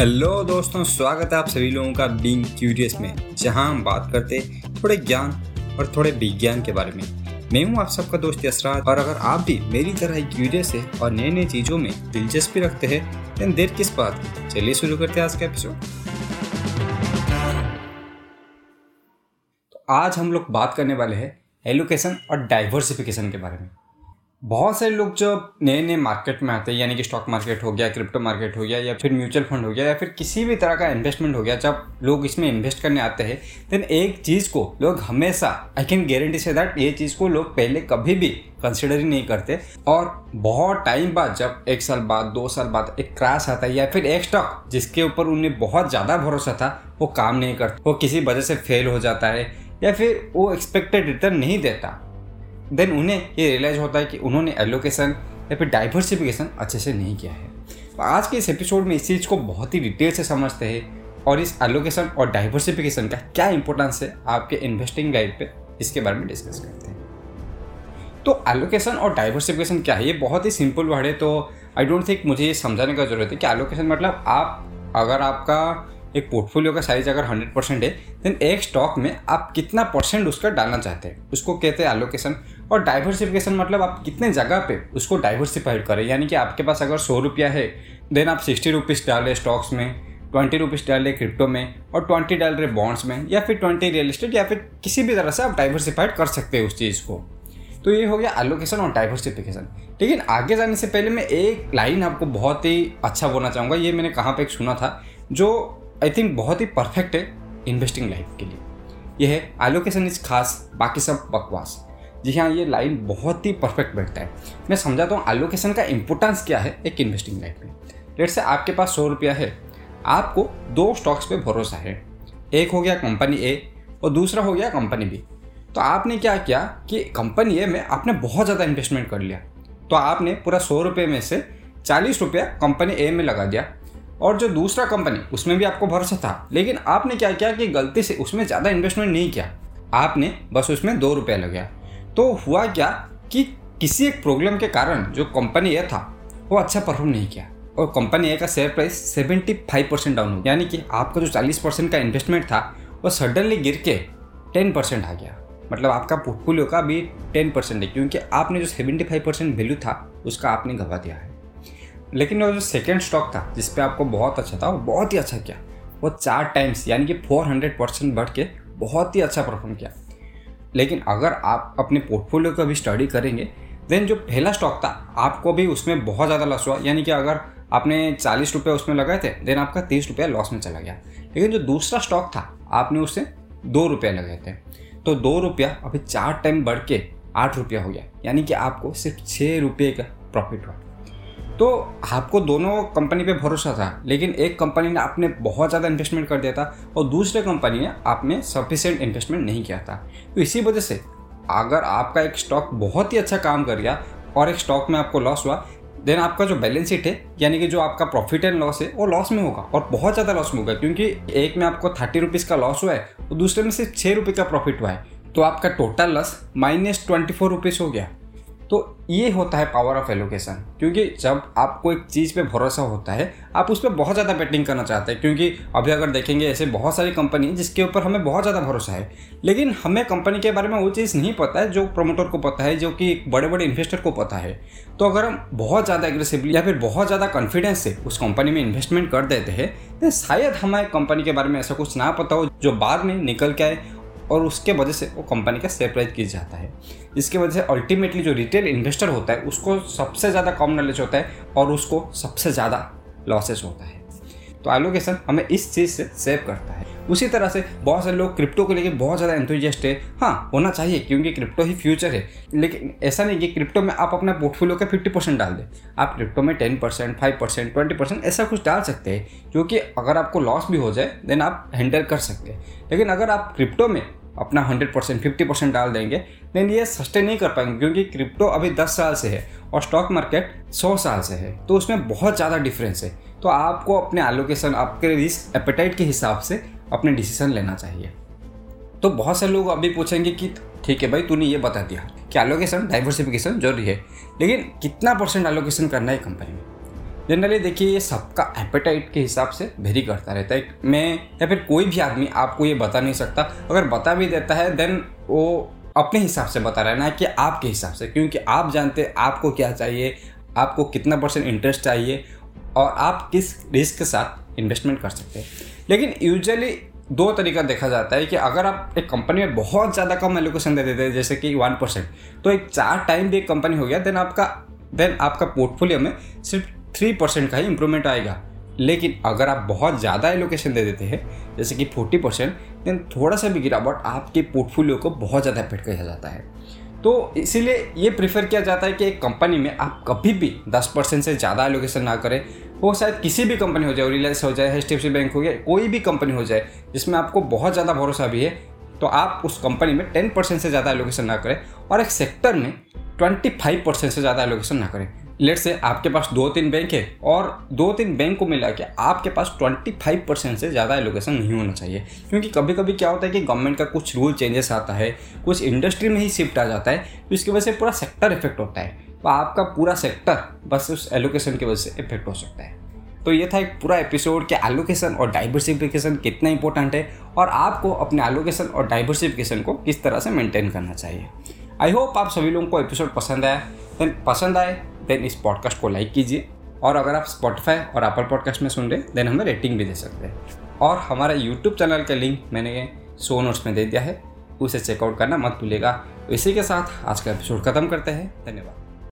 Hello दोस्तों, स्वागत है आप सभी लोगों का बीइंग क्यूरियस में, जहाँ हम बात करते थोड़े ज्ञान और थोड़े विज्ञान के बारे में। मैं हूँ आप सबका दोस्त यसराज और अगर आप भी मेरी तरह ही क्यूरियस है और नई नई चीज़ों में दिलचस्पी रखते हैं देर किस बात की? चलिए शुरू करते हैं आज का एपिसोड तो आज हम लोग बात करने वाले हैं एलोकेशन और डाइवर्सिफिकेशन के बारे में। बहुत सारे लोग जो नए नए मार्केट में आते हैं, यानी कि स्टॉक मार्केट हो गया क्रिप्टो मार्केट हो गया, या फिर म्यूचुअल फंड हो गया, या फिर किसी भी तरह का इन्वेस्टमेंट हो गया, जब लोग इसमें इन्वेस्ट करने आते हैं देन एक चीज़ को लोग हमेशा आई कैन गारंटी से दैट ये चीज़ को लोग पहले कभी भी कंसिडर ही नहीं करते। और बहुत टाइम बाद जब एक साल बाद, दो साल बाद एक क्रैश आता है, या फिर एक स्टॉक जिसके ऊपर उन्हें बहुत ज़्यादा भरोसा था, वो काम नहीं करता, वो किसी वजह से फेल हो जाता है, या फिर वो एक्सपेक्टेड रिटर्न नहीं देता। देन उन्हें ये रियलाइज़ होता है कि उन्होंने एलोकेशन या फिर डाइवर्सिफिकेशन अच्छे से नहीं किया है। तो आज के इस एपिसोड में इस चीज़ को बहुत ही डिटेल से समझते हैं और इस एलोकेशन और डाइवर्सिफिकेशन का क्या इंपॉर्टेंस है आपके इन्वेस्टिंग गाइड पे, इसके बारे में डिस्कस करते हैं। तो एलोकेशन और डाइवर्सिफिकेशन क्या है? ये बहुत ही सिंपल वर्ड है तो आई डोंट थिंक मुझे ये समझाने का ज़रूरत है कि एलोकेशन मतलब आप, अगर आपका एक पोर्टफोलियो का साइज़ अगर हंड्रेड परसेंट है देन एक स्टॉक में आप कितना परसेंट उसका डालना चाहते हैं? उसको कहते हैं एलोकेशन और डाइवर्सिफिकेशन मतलब आप कितने जगह पे उसको डाइवर्सिफाइड करें। यानी कि आपके पास अगर सौ रुपया है देन आप सिक्सटी रुपीज़ डालें स्टॉक्स में ट्वेंटी रुपीज़ डाल रहे क्रिप्टो में और ट्वेंटी डाल रहे बॉन्ड्स में या फिर ट्वेंटी रियल इस्टेट या फिर किसी भी तरह से आप डाइवर्सिफाइड कर सकते हैं उस चीज़ को। तो ये हो गया एलोकेशन और डाइवर्सिफिकेशन लेकिन आगे जाने से पहले मैं एक लाइन आपको बहुत ही अच्छा बोलना चाहूँगा। ये मैंने कहाँ पर एक सुना था, जो आई थिंक बहुत ही परफेक्ट है इन्वेस्टिंग लाइफ के लिए। यह है एलोकेशन इज़ खास, बाकी सब बकवास। जी हाँ ये लाइन बहुत ही परफेक्ट बैठता है। मैं समझाता हूँ एलोकेशन का इंपॉर्टेंस क्या है एक इन्वेस्टिंग लाइफ में। लेट से आपके पास सौ रुपया है, आपको दो स्टॉक्स पे भरोसा है। एक हो गया कंपनी ए और दूसरा हो गया कंपनी बी तो आपने क्या किया कि कंपनी ए में आपने बहुत ज़्यादा इन्वेस्टमेंट कर लिया। तो आपने पूरा सौ रुपये में से चालीस रुपया कंपनी ए में लगा दिया और जो दूसरा कंपनी उसमें भी आपको भरोसा था। लेकिन आपने क्या किया कि गलती से उसमें ज़्यादा इन्वेस्टमेंट नहीं किया। आपने बस उसमें दो रुपया लगाया तो हुआ क्या कि किसी एक प्रॉब्लम के कारण जो कंपनी ए था, वो अच्छा परफॉर्म नहीं किया। और कंपनी ए का share price seventy five percent down हो गया। यानी कि आपका जो चालीस परसेंट का इन्वेस्टमेंट था, वो सडनली गिर के टेन परसेंट आ गया। मतलब आपका पोर्टफोलियो का भी टेन परसेंट है, क्योंकि आपने जो सेवेंटी फाइव परसेंट वैल्यू था, उसका आपने गवा दिया है। लेकिन वो जो सेकेंड स्टॉक था, जिस पे आपको बहुत अच्छा था, वो बहुत ही अच्छा किया। वो चार टाइम्स यानी कि फोर हंड्रेड परसेंट बढ़ के बहुत ही अच्छा परफॉर्म किया। लेकिन अगर आप अपने पोर्टफोलियो का भी स्टडी करेंगे देन जो पहला स्टॉक था, आपको भी उसमें बहुत ज़्यादा लॉस हुआ। यानी कि अगर आपने चालीस रुपये उसमें लगाए थे देन आपका तीस रुपया लॉस में चला गया। लेकिन जो दूसरा स्टॉक था, आपने उससे दो रुपया लगाए थे। तो दो रुपया अभी चार टाइम बढ़ के आठ रुपया हो गया। यानी कि आपको सिर्फ़ छः रुपये का प्रॉफिट हुआ। तो आपको दोनों कंपनी पे भरोसा था, लेकिन एक कंपनी ने आपने बहुत ज़्यादा इन्वेस्टमेंट कर दिया था और दूसरे कंपनी ने आपने सफिशेंट इन्वेस्टमेंट नहीं किया था। तो इसी वजह से अगर आपका एक स्टॉक बहुत ही अच्छा काम कर गया और एक स्टॉक में आपको लॉस हुआ देन आपका जो बैलेंस शीट है, यानी कि जो आपका प्रॉफिट एंड लॉस है, वो लॉस में होगा और बहुत ज़्यादा लॉस में होगा, क्योंकि एक में आपको थर्टी रुपीज़ का लॉस हुआ है और दूसरे में सिर्फ़ छः रुपये का प्रॉफिट हुआ है। तो आपका total loss minus twenty four rupees हो गया। तो ये होता है पावर ऑफ़ एलोकेशन क्योंकि जब आपको एक चीज़ पे भरोसा होता है, आप उस पर बहुत ज़्यादा बेटिंग करना चाहते हैं, क्योंकि अभी अगर देखेंगे ऐसे बहुत सारी कंपनी जिसके ऊपर हमें बहुत ज़्यादा भरोसा है। लेकिन हमें कंपनी के बारे में वो चीज़ नहीं पता है, जो प्रमोटर को पता है, जो कि बड़े बड़े इन्वेस्टर को पता है। तो अगर हम बहुत ज़्यादा एग्रेसिवली या फिर बहुत ज़्यादा कॉन्फिडेंस से उस कंपनी में इन्वेस्टमेंट कर देते हैं तो शायद हमारे कंपनी के बारे में ऐसा कुछ ना पता हो, जो बाद में निकल के आए और उसके वजह से वो कंपनी का शेयर प्राइस गिर जाता है। जिसकी वजह से अल्टीमेटली जो रिटेल इन्वेस्टर होता है, उसको सबसे ज़्यादा कम नॉलेज होता है और उसको सबसे ज़्यादा लॉसेस होता है। तो एलोकेशन हमें इस चीज़ से सेव करता है। उसी तरह से बहुत सारे लोग क्रिप्टो को लेकर बहुत ज़्यादा एंथुजियस्ट है। हाँ होना चाहिए क्योंकि क्रिप्टो ही फ्यूचर है। लेकिन ऐसा नहीं कि क्रिप्टो में आप अपना पोर्टफोलियो का फिफ्टी परसेंट डाल दें। आप क्रिप्टो में ten percent five percent twenty percent ऐसा कुछ डाल सकते हैं। क्योंकि अगर आपको लॉस भी हो जाए देन आप हैंडल कर सकते हैं। लेकिन अगर आप क्रिप्टो में अपना हंड्रेड परसेंट फिफ्टी परसेंट डाल देंगे देन ये सस्टेन नहीं कर पाएँगे, क्योंकि क्रिप्टो अभी दस साल से है और स्टॉक मार्केट सौ साल से है तो उसमें बहुत ज़्यादा डिफरेंस है। तो आपको अपने एलोकेशन आपके रिस्क एपेटाइट के हिसाब से अपने डिसीज़न लेना चाहिए। तो बहुत से लोग अभी पूछेंगे कि, ठीक है भाई, तूने ये बता दिया कि एलोकेशन डाइवर्सिफिकेशन ज़रूरी है, लेकिन कितना परसेंट एलोकेशन करना है कंपनी में? जनरली देखिए, ये सबका एपेटाइट के हिसाब से वेरी करता रहता है। मैं या फिर कोई भी आदमी आपको ये बता नहीं सकता। अगर बता भी देता है देन वो अपने हिसाब से बता रहा है ना कि आपके हिसाब से। क्योंकि आप जानते हैं, आपको क्या चाहिए, आपको कितना परसेंट इंटरेस्ट चाहिए और आप किस रिस्क के साथ इन्वेस्टमेंट कर सकते हैं। लेकिन यूजुअली दो तरीका देखा जाता है कि अगर आप एक कंपनी में बहुत ज़्यादा कम एलोकेशन दे देते हैं, जैसे कि वन परसेंट तो एक चार टाइम भी एक कंपनी हो गया देन आपका देन आपका पोर्टफोलियो में सिर्फ़ थ्री परसेंट का ही इंप्रूवमेंट आएगा। लेकिन अगर आप बहुत ज़्यादा एलोकेशन दे देते हैं, जैसे कि फोर्टी परसेंट देन थोड़ा सा भी गिरावट आपके पोर्टफोलियो को बहुत ज़्यादा इफ़ेक्ट किया जाता है। तो इसीलिए ये प्रीफर किया जाता है कि एक कंपनी में आप कभी भी दस परसेंट से ज़्यादा एलोकेशन ना करें। वो शायद किसी भी कंपनी हो जाए रिलायंस हो जाए H D F C bank हो गया, कोई भी कंपनी हो जाए, जिसमें आपको बहुत ज़्यादा भरोसा भी है तो आप उस कंपनी में टेन परसेंट से ज़्यादा एलोकेशन ना करें और एक सेक्टर में ट्वेंटी फाइव परसेंट से ज़्यादा एलोकेशन ना करें। लेट से आपके पास दो तीन बैंक है और दो तीन बैंक को मिला के आपके पास ट्वेंटी फाइव परसेंट से ज़्यादा एलोकेशन नहीं होना चाहिए। क्योंकि कभी कभी क्या होता है कि गवर्नमेंट का कुछ रूल चेंजेस आता है, कुछ इंडस्ट्री में ही शिफ्ट आ जाता है तो इसकी वजह से पूरा सेक्टर इफ़ेक्ट होता है। तो आपका पूरा सेक्टर बस उस एलोकेशन की वजह से इफ़ेक्ट हो सकता है। तो ये था एक पूरा एपिसोड कि एलोकेशन और डाइवर्सिफिकेशन कितना इंपॉर्टेंट है और आपको अपने एलोकेशन और डाइवर्सिफिकेशन को किस तरह से मेंटेन करना चाहिए। आई होप आप सभी लोगों को एपिसोड पसंद आया। पसंद आए देन इस पॉडकास्ट को लाइक कीजिए। और अगर आप स्पॉटिफाई और एप्पल पॉडकास्ट में सुन रहे हैं देन हमें रेटिंग भी दे सकते हैं। और हमारा यूट्यूब चैनल का लिंक मैंने शो नोट्स में दे दिया है, उसे चेकआउट करना मत भूलिएगा। तो इसी के साथ आज का एपिसोड ख़त्म करते हैं। धन्यवाद।